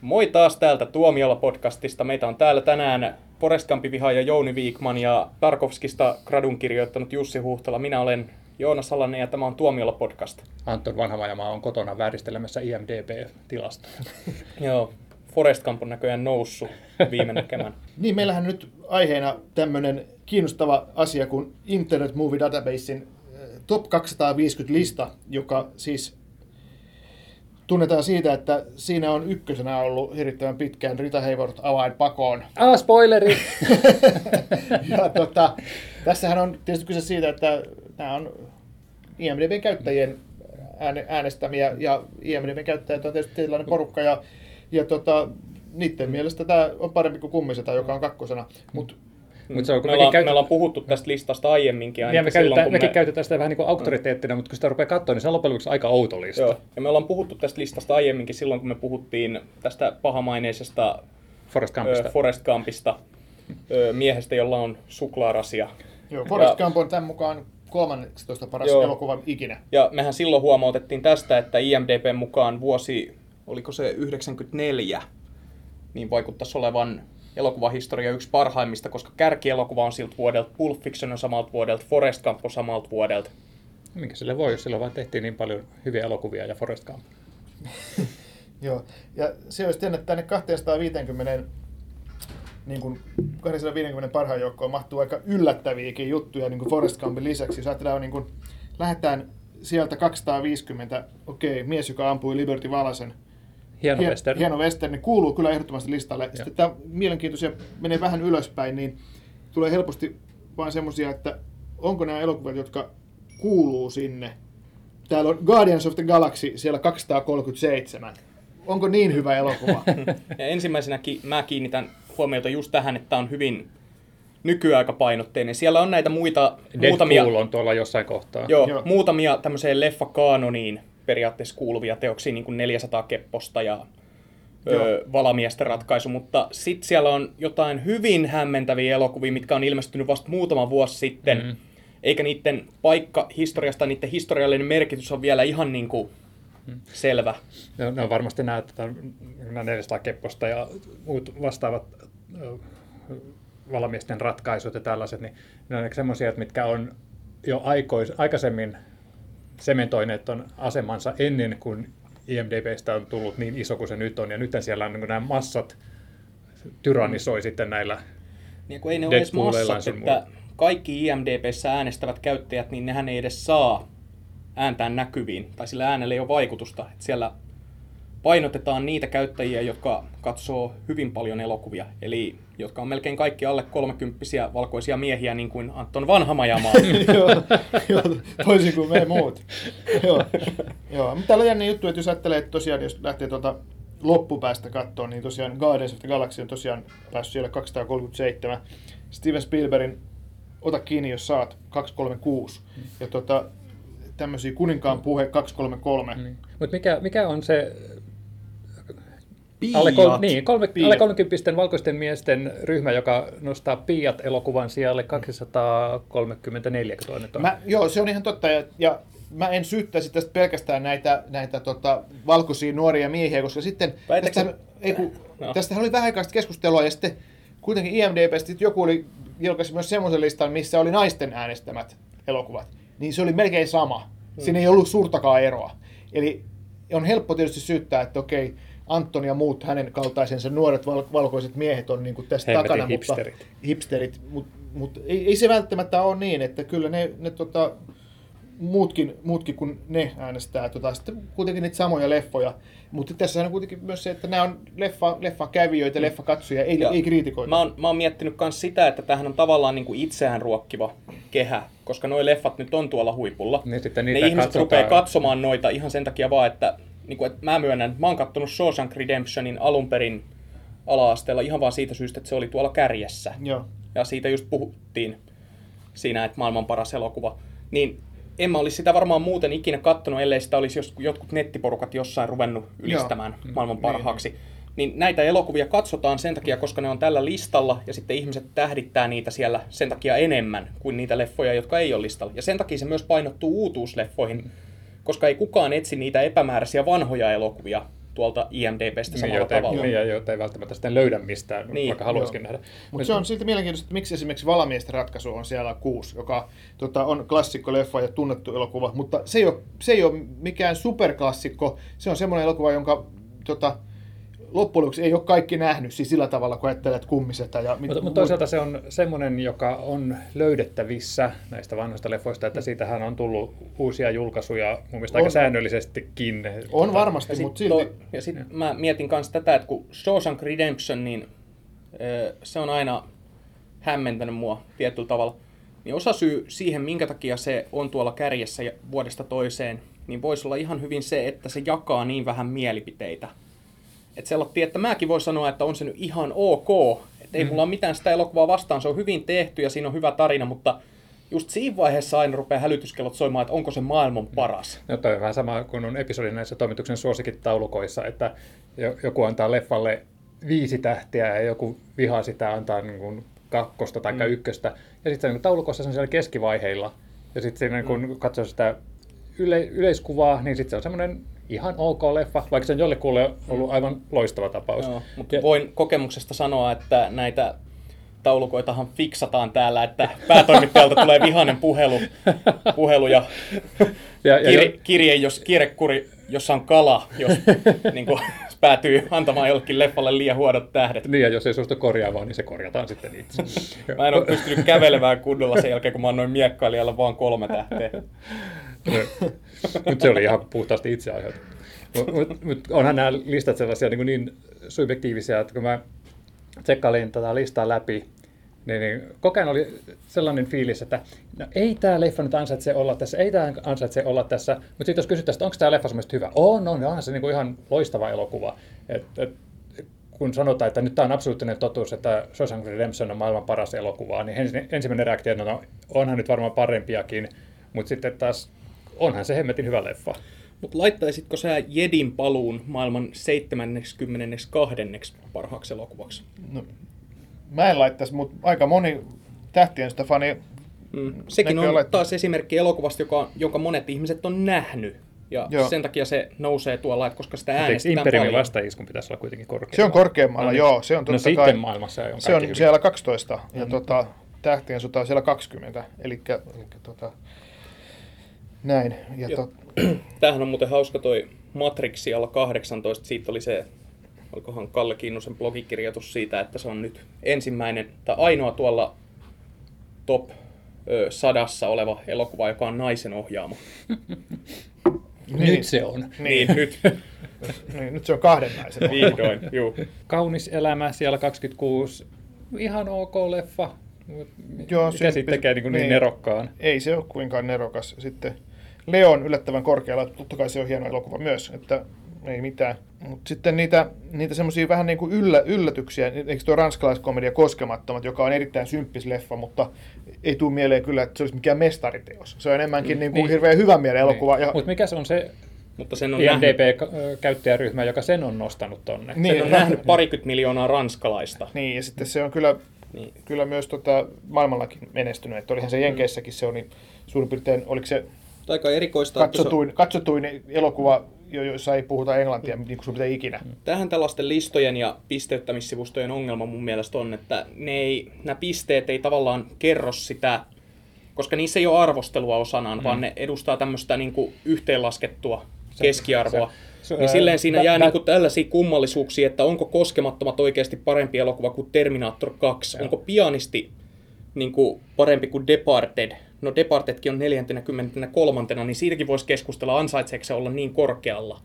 Moi taas täältä Tuomiolla-podcastista. Meitä on täällä tänään Forest vihaaja Jouni Viikman ja Tarkovskista gradun kirjoittanut Jussi Huhtala. Minä olen Joonas Salanen ja tämä on Tuomiolla-podcast. Anton Vanhamajamaa on kotona vääristelemässä IMDB-tilastoja. Joo, Forest Camp on näköjään noussut viime näkemään. niin, meillähän nyt aiheena tämmöinen kiinnostava asia kuin Internet Movie Databasein eh, Top 250 lista, joka siis tunnetaan siitä, että siinä on ykkösenä ollut hirvittävän pitkään Rita Hayworth avain pakoon. Ah, spoileri! ja tota, tässähän on tietysti kyse siitä, että nämä on IMDBn käyttäjien äänestämiä, ja IMDBn käyttäjät on tietysti tällainen porukka, ja, ja tota, niiden mielestä tämä on parempi kuin kummiseta, joka on kakkosena. Mutta Mm. se on, me, ollaan, käytä... me ollaan puhuttu tästä listasta aiemminkin. Ja me silloin, käytetään, mekin me... käytetään sitä vähän niin kuin auktoriteettina, mm. mutta kun sitä rupeaa katsoa, niin se on loppujen aika outo lista. Joo. Ja me ollaan puhuttu tästä listasta aiemminkin silloin, kun me puhuttiin tästä pahamaineisesta Forest Campista, ö, Forest Campista ö, miehestä, jolla on suklaarasia. Joo, Forest ja... Camp on tämän mukaan 13 paras Joo. elokuva ikinä. Ja mehän silloin huomautettiin tästä, että IMDBn mukaan vuosi, oliko se 94, niin vaikuttaisi olevan elokuvahistoria yksi parhaimmista, koska kärkielokuva on siltä vuodelta, Pulp Fiction on samalta vuodelta, Forest Gump on samalta vuodelta. Minkä sille voi, jos silloin vaan tehtiin niin paljon hyviä elokuvia ja Forest Gump. Joo, ja se olisi tiennyt, että tänne 250 niin kuin 250 parhaan joukkoon mahtuu aika yllättäviäkin juttuja niin kuin Forest Gumpin lisäksi. Jos ajatellaan, niin kuin, lähdetään sieltä 250, okei, okay, mies, joka ampui Liberty Valasen Hieno hien, western. Hieno western, niin kuuluu kyllä ehdottomasti listalle. Sitten tämä mielenkiintoisia menee vähän ylöspäin, niin tulee helposti vain semmoisia, että onko nämä elokuvat, jotka kuuluu sinne. Täällä on Guardians of the Galaxy siellä 237. Onko niin hyvä elokuva? ja ensimmäisenäkin mä kiinnitän huomiota just tähän, että on hyvin nykyaikapainotteinen. Siellä on näitä muita... Deadpool muutamia, on tuolla jossain kohtaa. Joo, joo. muutamia tämmöiseen leffa-kaanoniin periaatteessa kuuluvia teoksia, niin kuin 400 kepposta ja ö, valamiesten ratkaisu, mutta sitten siellä on jotain hyvin hämmentäviä elokuvia, mitkä on ilmestynyt vasta muutama vuosi sitten, mm-hmm. eikä niiden paikka historiasta, niiden historiallinen merkitys on vielä ihan niin kuin mm. selvä. Ne, ne on varmasti nämä, nämä 400 kepposta ja muut vastaavat valamiesten ratkaisut ja tällaiset, niin ne on semmoisia, mitkä on jo aikois, aikaisemmin sementoineet on asemansa ennen kuin IMDBstä on tullut niin iso kuin se nyt on, ja nyt siellä on niin nämä massat tyrannisoi mm. sitten näillä niin kuin ei ne ole edes massat, että kaikki IMDBssä äänestävät käyttäjät, niin nehän ei edes saa ääntään näkyviin, tai sillä äänellä ei ole vaikutusta. Että siellä painotetaan niitä käyttäjiä, jotka katsoo hyvin paljon elokuvia, eli jotka on melkein kaikki alle kolmekymppisiä valkoisia miehiä, niin kuin Anton Vanhamajamaa. joo, joo, toisin kuin me muut. joo, joo. Mutta täällä on jännä juttu, että jos ajattelee, että tosiaan, jos lähtee tuota loppupäästä katsoa, niin tosiaan Guardians of the Galaxy on tosiaan päässyt siellä 237. Steven Spielbergin Ota kiinni, jos saat 236. Ja tota, tämmöisiä kuninkaan puhe 233. Niin. Mutta mikä, mikä on se Piiat. Alle, kol, niin, kolme, Piiat. alle 30 valkoisten miesten ryhmä, joka nostaa Piat-elokuvan siellä 234, on. Mä, joo, se on ihan totta. Ja, ja mä en syyttäisi tästä pelkästään näitä, näitä tota, valkoisia nuoria miehiä, koska sitten tästä, ei, kun, no. tästähän oli vähän aikaista keskustelua ja sitten kuitenkin IMDBstä joku oli julkaisi myös semmoisen listan, missä oli naisten äänestämät elokuvat. Niin se oli melkein sama. Siinä ei ollut suurtakaan eroa. Eli on helppo tietysti syyttää, että okei, Anton ja muut hänen kaltaisensa nuoret val- valkoiset miehet on niin kuin tästä Hemmetin takana, hipsterit. mutta hipsterit, mutta mut ei, ei, se välttämättä ole niin, että kyllä ne, ne tota, muutkin, muutkin kuin ne äänestää tota, sitten kuitenkin niitä samoja leffoja. Mutta tässä on kuitenkin myös se, että nämä on leffa, leffa kävijöitä, leffa katsoja, ei, ei kriitikoita. Mä oon, mä oon miettinyt myös sitä, että tähän on tavallaan niin kuin itseään ruokkiva kehä, koska nuo leffat nyt on tuolla huipulla. Niin, sitten niitä ne ihmiset katsotaan. rupeaa katsomaan noita ihan sen takia vaan, että niin kuin, että mä myönnän, mä oon kattonut Shawshank Redemptionin alun perin ala-asteella ihan vaan siitä syystä, että se oli tuolla kärjessä. Joo. Ja siitä just puhuttiin siinä, että maailman paras elokuva. Niin en mä olisi sitä varmaan muuten ikinä kattonut, ellei sitä olisi jos, jotkut nettiporukat jossain ruvennut ylistämään Joo. maailman niin, parhaaksi. Niin, niin näitä elokuvia katsotaan sen takia, koska ne on tällä listalla, ja sitten ihmiset tähdittää niitä siellä sen takia enemmän kuin niitä leffoja, jotka ei ole listalla. Ja sen takia se myös painottuu uutuusleffoihin, koska ei kukaan etsi niitä epämääräisiä vanhoja elokuvia, tuolta IMDBstä niin, samalla joita, tavalla. Niin, joita ei välttämättä sitten löydä mistään, niin, vaikka haluaisikin nähdä. Mutta se on silti mielenkiintoista, että miksi esimerkiksi Valamiesten ratkaisu on siellä kuusi, joka tota, on klassikko leffa ja tunnettu elokuva, mutta se ei ole, se ei ole mikään superklassikko, se on semmoinen elokuva, jonka tota, loppujen lopuksi ei ole kaikki nähnyt siis sillä tavalla, kun ajattelet kummiseta. Ja mit, mutta, mutta toisaalta se on semmoinen, joka on löydettävissä näistä vanhoista leffoista, että siitähän on tullut uusia julkaisuja mun mielestä on. aika säännöllisestikin. On tota, varmasti, ja mutta silti. To, ja sitten mä mietin myös tätä, että kun Shawshank Redemption, niin se on aina hämmentänyt mua tietyllä tavalla. Niin osa syy siihen, minkä takia se on tuolla kärjessä vuodesta toiseen, niin voisi olla ihan hyvin se, että se jakaa niin vähän mielipiteitä että sellattiin, että mäkin voi sanoa, että on se nyt ihan ok. Että ei mm. mulla ole mitään sitä elokuvaa vastaan, se on hyvin tehty ja siinä on hyvä tarina, mutta just siinä vaiheessa aina rupeaa hälytyskellot soimaan, että onko se maailman paras. No toi on vähän sama kuin on episodin näissä toimituksen suosikkitaulukoissa, että joku antaa leffalle viisi tähtiä ja joku vihaa sitä antaa niin kuin kakkosta tai mm. ykköstä. Ja sitten niin taulukossa se on siellä keskivaiheilla. Ja sitten niin kun mm. katsoo sitä yle, yleiskuvaa, niin sitten se on semmoinen ihan ok leffa, vaikka se on jollekulle ollut aivan loistava tapaus. Joo, mutta ja... voin kokemuksesta sanoa, että näitä taulukoitahan fiksataan täällä, että päätoimittajalta tulee vihainen puhelu, puhelu ja, ja, ja kirje, kirje, jos kirjekuri, jossa on kala, jos niin kuin, päätyy antamaan jollekin leffalle liian huodot tähdet. Niin, ja jos ei suostu korjaamaan, niin se korjataan sitten itse. mä en ole pystynyt kävelemään kunnolla sen jälkeen, kun mä annoin miekkailijalla vaan kolme tähteä. Mutta se oli ihan puhtaasti itse aiheutettu. Mutta mut onhan nämä listat sellaisia niin, niin subjektiivisia, että kun mä tsekkailin tätä listaa läpi, niin, niin koko ajan oli sellainen fiilis, että no, ei tämä leffa nyt ansaitse olla tässä, ei tämä ansaitse olla tässä, mutta sitten jos kysytään, että onko tämä leffa semmoista hyvä, on, on, onhan se niin kuin ihan loistava elokuva. Et, et, kun sanotaan, että nyt tämä on absoluuttinen totuus, että Shawshank Redemption on maailman paras elokuva, niin ensimmäinen reaktio on, no, onhan nyt varmaan parempiakin, mutta sitten taas onhan se hemmetin hyvä leffa. Mutta laittaisitko sä Jedin paluun maailman 72. parhaaksi elokuvaksi? No, mä en laittaisi, mutta aika moni tähtien sitä fani mm. Sekin on laittaa. taas esimerkki elokuvasta, joka, jonka monet ihmiset on nähnyt. Ja joo. sen takia se nousee tuolla, että koska sitä äänestetään Imperiumin vastaiskun pitäisi olla kuitenkin korkeammalla? Se on korkeammalla, no, joo. Se on no totta no, kai, maailmassa on Se on hyvin. siellä 12 ja mm. tota, tähtien sota on siellä 20. Eli tota, näin. Ja tot... Tämähän on muuten hauska toi Matrixi alla 18. Siitä oli se, olikohan Kalle Kinnusen blogikirjoitus siitä, että se on nyt ensimmäinen tai ainoa tuolla top ö, sadassa oleva elokuva, joka on naisen ohjaama. niin. Nyt se on. Niin, nyt. niin, nyt se on kahden naisen. Vihdoin, juu. Kaunis elämä, siellä 26. Ihan ok leffa. Joo, Mikä sitten tekee niin, niin, niin nerokkaan? Ei se ole kuinkaan nerokas. Sitten Leo on yllättävän korkealla, totta kai se on hieno elokuva myös, että ei mitään. Mutta sitten niitä, niitä semmoisia vähän niin kuin yllä, yllätyksiä, eikö tuo ranskalaiskomedia Koskemattomat, joka on erittäin symppis leffa, mutta ei tule mieleen kyllä, että se olisi mikään mestariteos. Se on enemmänkin mm, niin kuin niin. hirveän hyvän mielen elokuva. Niin. Ja... Mutta mikä se on se mutta sen on IMDB-käyttäjäryhmä, joka sen on nostanut tonne. Niin, sen on nähnyt parikymmentä miljoonaa ranskalaista. Niin, ja sitten se on kyllä, niin. kyllä myös tota, maailmallakin menestynyt. Että olihan se Jenkeissäkin se on, niin suurin piirtein, oliko se aika erikoista. Katsotuin, että se... katsotuin elokuva, jossa ei puhuta englantia niin kuin sun pitää ikinä. Tähän tällaisten listojen ja pisteyttämissivustojen ongelma mun mielestä on, että ne ei, nämä pisteet ei tavallaan kerro sitä, koska niissä ei ole arvostelua osanaan, mm. vaan ne edustaa tämmöistä niin kuin yhteenlaskettua keskiarvoa. Se, se, niin silleen siinä jää niin kuin tällaisia kummallisuuksia, että onko Koskemattomat oikeasti parempi elokuva kuin Terminator 2? Onko Pianisti niin kuin parempi kuin Departed? No Departetkin on 43, niin siitäkin voisi keskustella, ansaitseeko se olla niin korkealla.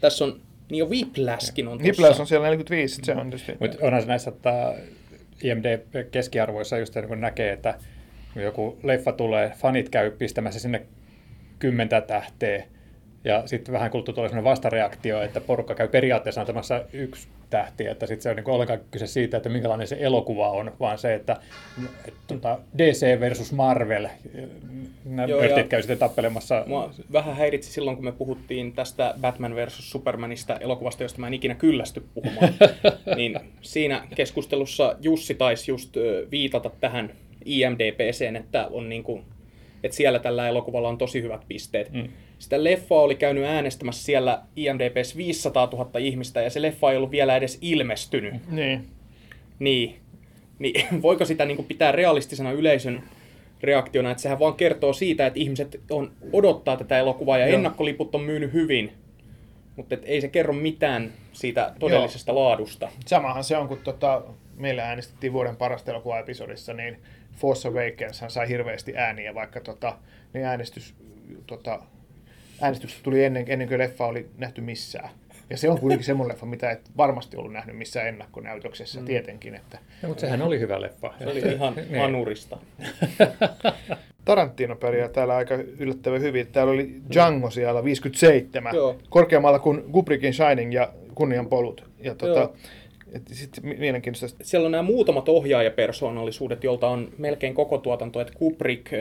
Tässä on, niin jo Whiplashkin on Whiplash on siellä 45, se on tietysti. Mutta onhan se näissä, että IMD-keskiarvoissa just niin kun näkee, että kun joku leffa tulee, fanit käy pistämässä sinne kymmentä tähteä, ja sitten vähän kuluttua tulee sellainen vastareaktio, että porukka käy periaatteessa antamassa yksi tähti, että sitten se on niin ollenkaan kyse siitä, että minkälainen se elokuva on, vaan se, että et, tota, DC versus Marvel, nämä Joo, käy sitten tappelemassa. Mua vähän häiritsi silloin, kun me puhuttiin tästä Batman versus Supermanista elokuvasta, josta mä en ikinä kyllästy puhumaan. niin siinä keskustelussa Jussi taisi just viitata tähän IMDPCen, että on niin kuin että siellä tällä elokuvalla on tosi hyvät pisteet. Mm. Sitä leffaa oli käynyt äänestämässä siellä IMDBs 500 000 ihmistä, ja se leffa ei ollut vielä edes ilmestynyt. Niin. Niin. niin voiko sitä niin kuin pitää realistisena yleisön reaktiona, että sehän vaan kertoo siitä, että ihmiset on, odottaa tätä elokuvaa ja Joo. ennakkoliput on myynyt hyvin. Mutta ei se kerro mitään siitä todellisesta Joo. laadusta. Samahan se on, kun tota, meillä äänestettiin vuoden parasta elokuva-episodissa, niin Force Awakens sai hirveästi ääniä, vaikka tota, ne äänestys, tota, äänestykset tuli ennen, ennen kuin leffa oli nähty missään. Ja se on kuitenkin semmoinen leffa, mitä et varmasti ollut nähnyt missään ennakkonäytöksessä mm. tietenkin. Että... Ja, mutta sehän oli hyvä leffa. Se oli ihan niin. manurista. Tarantino pärjää täällä aika yllättävän hyvin. Täällä oli Django siellä 57, Joo. korkeammalla kuin Kubrickin Shining ja Kunnian polut. Ja tota, sitten mielenkiintoista. Siellä on nämä muutamat ohjaajapersoonallisuudet, joilta on melkein koko tuotanto, että Kubrick,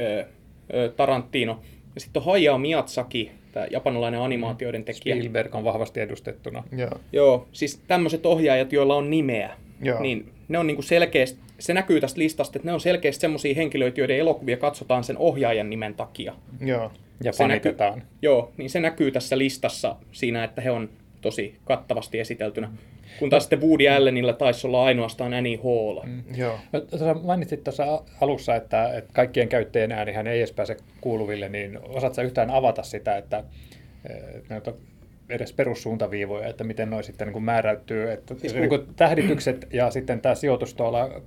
Tarantino ja sitten on Hayao Miyazaki, tämä japanilainen animaatioiden tekijä. Spielberg on vahvasti edustettuna. Joo, Joo siis tämmöiset ohjaajat, joilla on nimeä, Joo. niin ne on niinku selkeästi, se näkyy tästä listasta, että ne on selkeästi semmoisia henkilöitä, joiden elokuvia katsotaan sen ohjaajan nimen takia. Joo. Ja se näkyy, Joo, niin se näkyy tässä listassa siinä, että he on tosi kattavasti esiteltynä. Kun taas sitten Woody Allenilla taisi olla ainoastaan Annie Hall. Mm, joo. mainitsit tuossa alussa, että, että kaikkien käyttäjien äänihän ei edes pääse kuuluville, niin osaatko yhtään avata sitä, että, että edes perussuuntaviivoja, että miten noi sitten niin kuin määräytyy, että siis niin kuin tähditykset ja sitten tämä sijoitus tuolla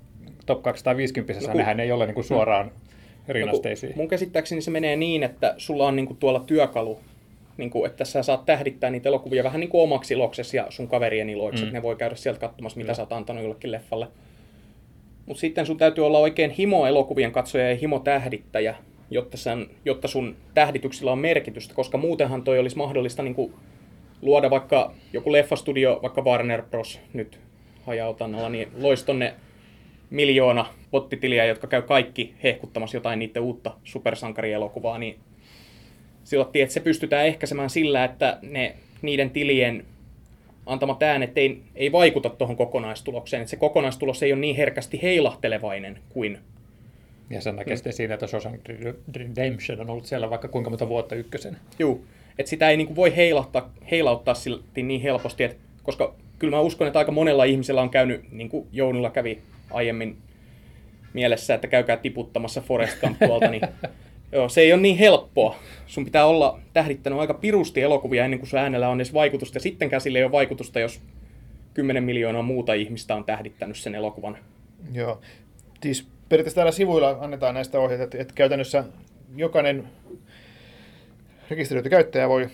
top 250, no, nehän ei ole niin kuin suoraan no, rinnasteisiin. No, mun käsittääkseni se menee niin, että sulla on niin kuin tuolla työkalu niin kuin, että sä saat tähdittää niitä elokuvia vähän niin kuin omaksi iloksesi ja sun kaverien iloiksi, mm. ne voi käydä sieltä katsomassa, mitä mm. sä oot antanut jollekin leffalle. Mutta sitten sun täytyy olla oikein himo elokuvien katsoja ja himo tähdittäjä, jotta, sen, jotta sun tähdityksillä on merkitystä, koska muutenhan toi olisi mahdollista niin kuin luoda vaikka joku leffastudio, vaikka Warner Bros. nyt hajautannalla, niin loisi tonne miljoona bottitiliä, jotka käy kaikki hehkuttamassa jotain niiden uutta supersankarielokuvaa, niin silottiin, että se pystytään ehkäisemään sillä, että ne, niiden tilien antamat äänet ei, ei vaikuta tuohon kokonaistulokseen. Että se kokonaistulos ei ole niin herkästi heilahtelevainen kuin... Ja sen näkee sitten siinä, että Shawshank Redemption on ollut siellä vaikka kuinka monta vuotta ykkösen. Joo, että sitä ei niin voi heilahtaa, heilauttaa silti niin helposti, että, koska kyllä mä uskon, että aika monella ihmisellä on käynyt, niin kuin Jounilla kävi aiemmin mielessä, että käykää tiputtamassa Forest Gump tuolta, niin Joo, se ei ole niin helppoa. Sun pitää olla tähdittänyt aika pirusti elokuvia ennen kuin sun äänellä on edes vaikutusta. Ja sittenkään sille ei ole vaikutusta, jos 10 miljoonaa muuta ihmistä on tähdittänyt sen elokuvan. Joo. Siis periaatteessa täällä sivuilla annetaan näistä ohjeita, että, että käytännössä jokainen rekisteröity käyttäjä voi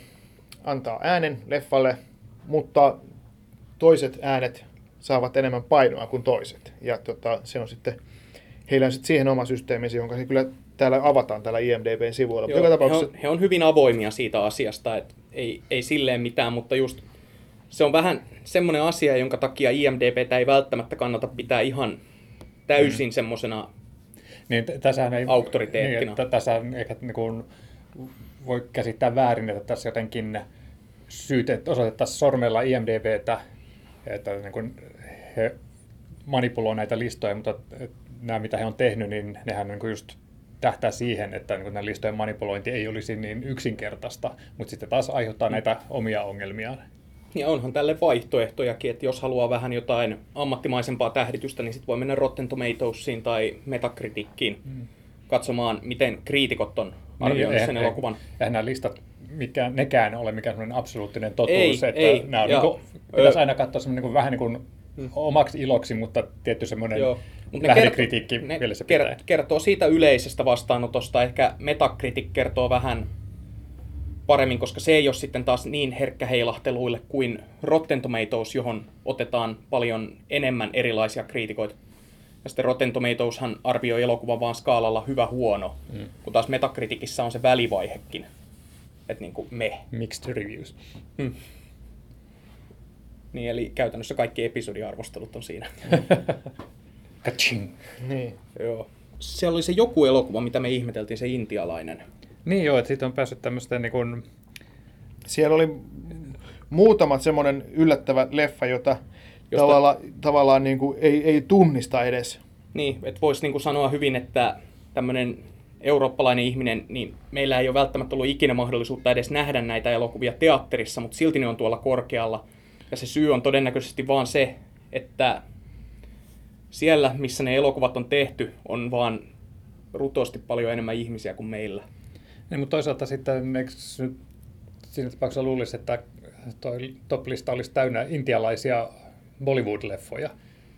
antaa äänen leffalle, mutta toiset äänet saavat enemmän painoa kuin toiset. Ja tota, se on sitten, heillä on sitten siihen oma systeeminsä, jonka he kyllä täällä avataan täällä IMDBn sivuilla. Joo, tapauksessa... he, on, he on hyvin avoimia siitä asiasta, että ei, ei silleen mitään, mutta just se on vähän semmoinen asia, jonka takia IMDBtä ei välttämättä kannata pitää ihan täysin mm. semmoisena niin, tässä ei, auktoriteettina. Niin, tässä ehkä niin kuin, voi käsittää väärin, että tässä jotenkin syytet osoitettaisiin sormella IMDBtä, että niin kuin he manipuloivat näitä listoja, mutta nämä mitä he on tehnyt, niin nehän niin kuin just tähtää siihen, että niin nämä listojen manipulointi ei olisi niin yksinkertaista, mutta sitten taas aiheuttaa näitä omia ongelmiaan. Ja onhan tälle vaihtoehtojakin, että jos haluaa vähän jotain ammattimaisempaa tähditystä, niin sitten voi mennä Rotten Tomatoesiin tai Metacritickiin mm. katsomaan, miten kriitikot on arvioinut niin, sen elokuvan. Eihän nämä listat mikään, nekään ole mikään sellainen absoluuttinen totuus, ei, että ei. Nämä on ja, niin kuin, pitäisi aina katsoa niin kuin, vähän niin kuin mm. omaksi iloksi, mutta tietty semmoinen Joo. Mutta lähdekritiikki ne vielä se pitää. kertoo siitä yleisestä vastaanotosta. Ehkä Metacritic kertoo vähän paremmin, koska se ei ole sitten taas niin herkkä heilahteluille kuin Rotten Tomatoes, johon otetaan paljon enemmän erilaisia kriitikoita. Ja sitten Rotten Tomatoeshan arvioi elokuvan vaan skaalalla hyvä huono, mm. kun taas Metacriticissa on se välivaihekin. Että niin kuin me. Mixed reviews. Hmm. Niin, eli käytännössä kaikki episodiarvostelut on siinä. Kaching. Niin. Joo. Siellä oli se joku elokuva, mitä me ihmeteltiin, se intialainen. Niin joo, että siitä on päässyt tämmöistä niin kuin... Siellä oli muutamat semmoinen yllättävä leffa, jota Josta... tavallaan, tavallaan niin kuin ei, ei tunnista edes. Niin, että voisi niin kuin sanoa hyvin, että tämmöinen eurooppalainen ihminen, niin meillä ei ole välttämättä ollut ikinä mahdollisuutta edes nähdä näitä elokuvia teatterissa, mutta silti ne on tuolla korkealla. Ja se syy on todennäköisesti vaan se, että siellä, missä ne elokuvat on tehty, on vaan rutosti paljon enemmän ihmisiä kuin meillä. Niin, mutta toisaalta sitten eikö nyt siinä tapauksessa luulisi, että toi top-lista olisi täynnä intialaisia Bollywood-leffoja,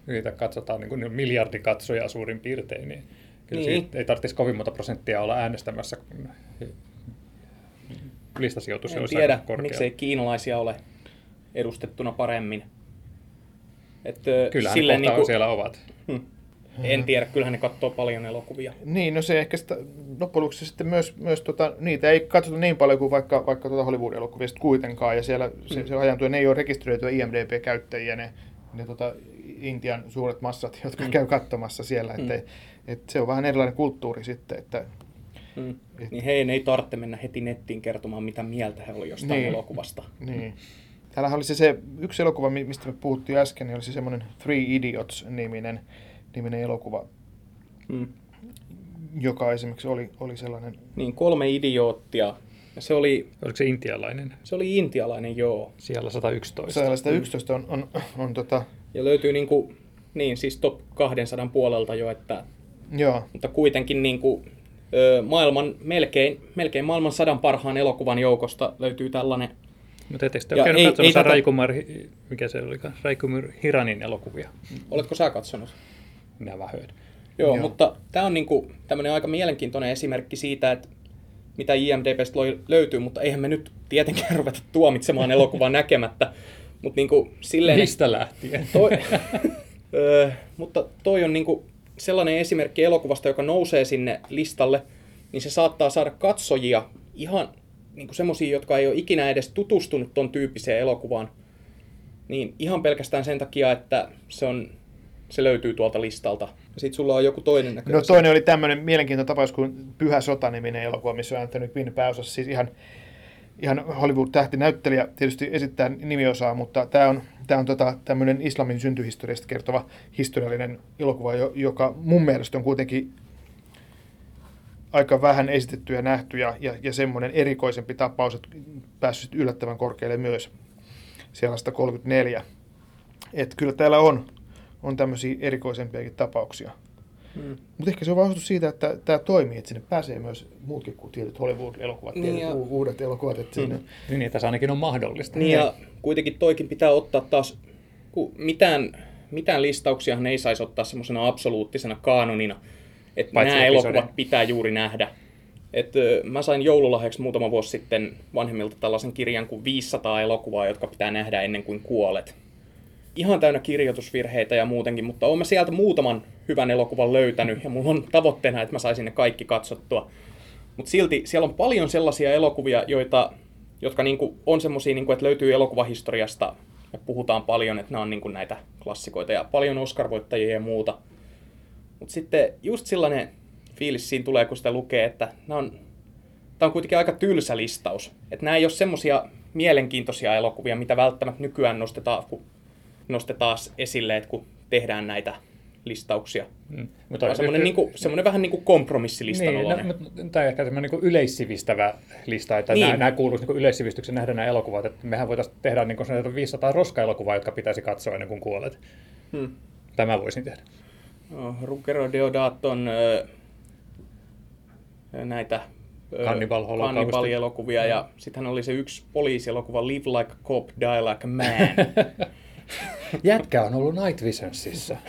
joita katsotaan niin kuin miljardikatsoja suurin piirtein, niin kyllä niin. ei tarvitsisi kovin monta prosenttia olla äänestämässä, kun listasijoitus en tiedä, miksei kiinalaisia ole edustettuna paremmin. Että kyllähän silleen, niin kuin, siellä ovat. Hmm. En tiedä, kyllähän ne katsoo paljon elokuvia. Niin, no se ehkä sitä, loppujen sitten myös, myös tota, niitä ei katsota niin paljon kuin vaikka, vaikka tuota Hollywood-elokuvia kuitenkaan, ja siellä se, se ajantuu, ne ei ole rekisteröityä IMDB-käyttäjiä, ne, ne tota, Intian suuret massat, jotka mm. käy katsomassa siellä, että mm. et se on vähän erilainen kulttuuri sitten, että Mm. Et, niin heidän ei tarvitse mennä heti nettiin kertomaan, mitä mieltä he oli jostain niin, elokuvasta. Niin. Täällä oli se, se yksi elokuva, mistä me puhuttiin äsken, niin oli se semmoinen Three Idiots-niminen niminen elokuva, mm. joka esimerkiksi oli, oli sellainen... Niin, kolme idioottia. Ja se oli... Oliko se intialainen? Se oli intialainen, joo. Siellä 111. Siellä 111 on, on, on, on tota... Ja löytyy niin kuin, niin siis top 200 puolelta jo, että... Joo. Mutta kuitenkin niin kuin, maailman, melkein, melkein maailman sadan parhaan elokuvan joukosta löytyy tällainen mutta ettekö te ole käynyt ei, katsomassa ei tätä... Raikumar, mikä se oli, Raikumar Hiranin elokuvia? Oletko sä katsonut? minä vähän Joo, Joo, mutta tämä on niinku tämmöinen aika mielenkiintoinen esimerkki siitä, että mitä IMDBstä löytyy, mutta eihän me nyt tietenkään ruveta tuomitsemaan elokuvaa näkemättä. Mutta niinku silleen... Mistä lähtien? Toi, öö, mutta toi on niinku sellainen esimerkki elokuvasta, joka nousee sinne listalle, niin se saattaa saada katsojia ihan niinku semmoisia, jotka ei ole ikinä edes tutustunut ton tyyppiseen elokuvaan. Niin ihan pelkästään sen takia, että se on se löytyy tuolta listalta. Sitten sulla on joku toinen näkö. No toinen oli tämmöinen mielenkiintoinen tapaus kuin Pyhä sota-niminen elokuva, missä on Anthony Quinn pääosassa. Siis ihan, ihan Hollywood-tähtinäyttelijä tietysti esittää nimiosaa, mutta tämä on, tämä on tota, tämmöinen islamin syntyhistoriasta kertova historiallinen elokuva, joka mun mielestä on kuitenkin aika vähän esitetty ja nähty ja, ja, ja semmoinen erikoisempi tapaus, että päässyt yllättävän korkealle myös siellä 134. Että kyllä täällä on on tämmöisiä erikoisempiakin tapauksia. Hmm. Mutta ehkä se on vahvistus siitä, että tämä toimii, että sinne pääsee myös muutkin kuin tietyt Hollywood-elokuvat, niin tietyt ja... uudet elokuvat. Että hmm. Niin, että se ainakin on mahdollista. Niin, ja kuitenkin toikin pitää ottaa taas, kun mitään, mitään listauksia ei saisi ottaa semmoisena absoluuttisena kaanonina, että Paitsi nämä episode. elokuvat pitää juuri nähdä. Et, mä sain joululahjaksi muutama vuosi sitten vanhemmilta tällaisen kirjan kuin 500 elokuvaa, jotka pitää nähdä ennen kuin kuolet ihan täynnä kirjoitusvirheitä ja muutenkin, mutta olen sieltä muutaman hyvän elokuvan löytänyt ja mulla on tavoitteena, että mä saisin ne kaikki katsottua. Mutta silti siellä on paljon sellaisia elokuvia, joita, jotka niinku on semmoisia, niinku, että löytyy elokuvahistoriasta ja puhutaan paljon, että nämä on niinku näitä klassikoita ja paljon Oscar-voittajia ja muuta. Mutta sitten just sellainen fiilis siinä tulee, kun sitä lukee, että nämä on, tämä on kuitenkin aika tylsä listaus. Että nämä ei ole semmoisia mielenkiintoisia elokuvia, mitä välttämättä nykyään nostetaan, kun nostetaan esille, että kun tehdään näitä listauksia. Mm. Mutta on semmoinen, niin kuin, semmoinen vähän niin kuin kompromissilistan niin. No, tai ehkä semmoinen niin kuin lista, että niin. nämä, nämä kuuluisi niin yleissivistyksen nähdä nämä elokuvat. Että mehän voitaisiin tehdä niin kuin 500 roska-elokuvaa, jotka pitäisi katsoa ennen kuin kuolet. Hmm. Tämä voisin tehdä. No, Ruggero Deodaton näitä Kannibal-elokuvia, ja sitten oli se yksi poliisielokuva Live Like a Cop, Die Like a Man. Jätkä on ollut Night Visionsissa.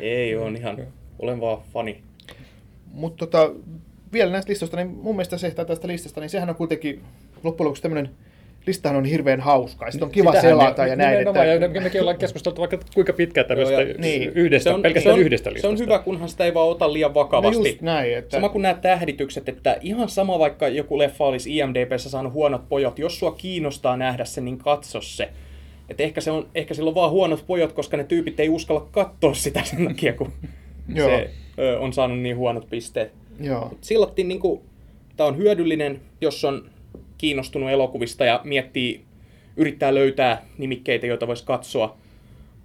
Ei, on ihan, olen vaan fani. Mutta tota, vielä näistä listoista, niin mun mielestä se tästä listasta, niin sehän on kuitenkin loppujen lopuksi tämmöinen listahan on hirveän hauska, ja on kiva Sitähän selata ja näin. Että... Ja mekin ollaan keskusteltu vaikka kuinka pitkään tämmöistä niin. yhdestä, se on, pelkästään se on, yhdestä listasta. Se on hyvä, kunhan sitä ei vaan ota liian vakavasti. No just näin, että... Sama kuin nämä tähditykset, että ihan sama vaikka joku leffa olisi IMDBssä saanut huonot pojat, jos sua kiinnostaa nähdä se, niin katso se. Et ehkä, se on, ehkä sillä on vaan huonot pojat, koska ne tyypit ei uskalla katsoa sitä sen takia, kun se ö, on saanut niin huonot pisteet. Joo. Silloin niin kuin, tämä on hyödyllinen, jos on kiinnostunut elokuvista ja miettii, yrittää löytää nimikkeitä, joita voisi katsoa.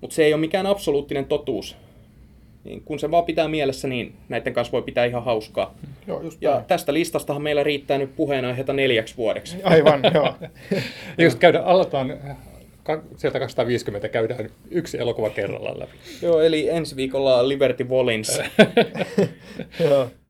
Mutta se ei ole mikään absoluuttinen totuus. niin kun se vaan pitää mielessä, niin näiden kanssa voi pitää ihan hauskaa. Joo, just ja näin. tästä listastahan meillä riittää nyt puheenaiheita neljäksi vuodeksi. Aivan, joo. Just käydä, aloitetaan sieltä 250 käydään yksi elokuva kerrallaan läpi. Joo, eli ensi viikolla Liberty joo.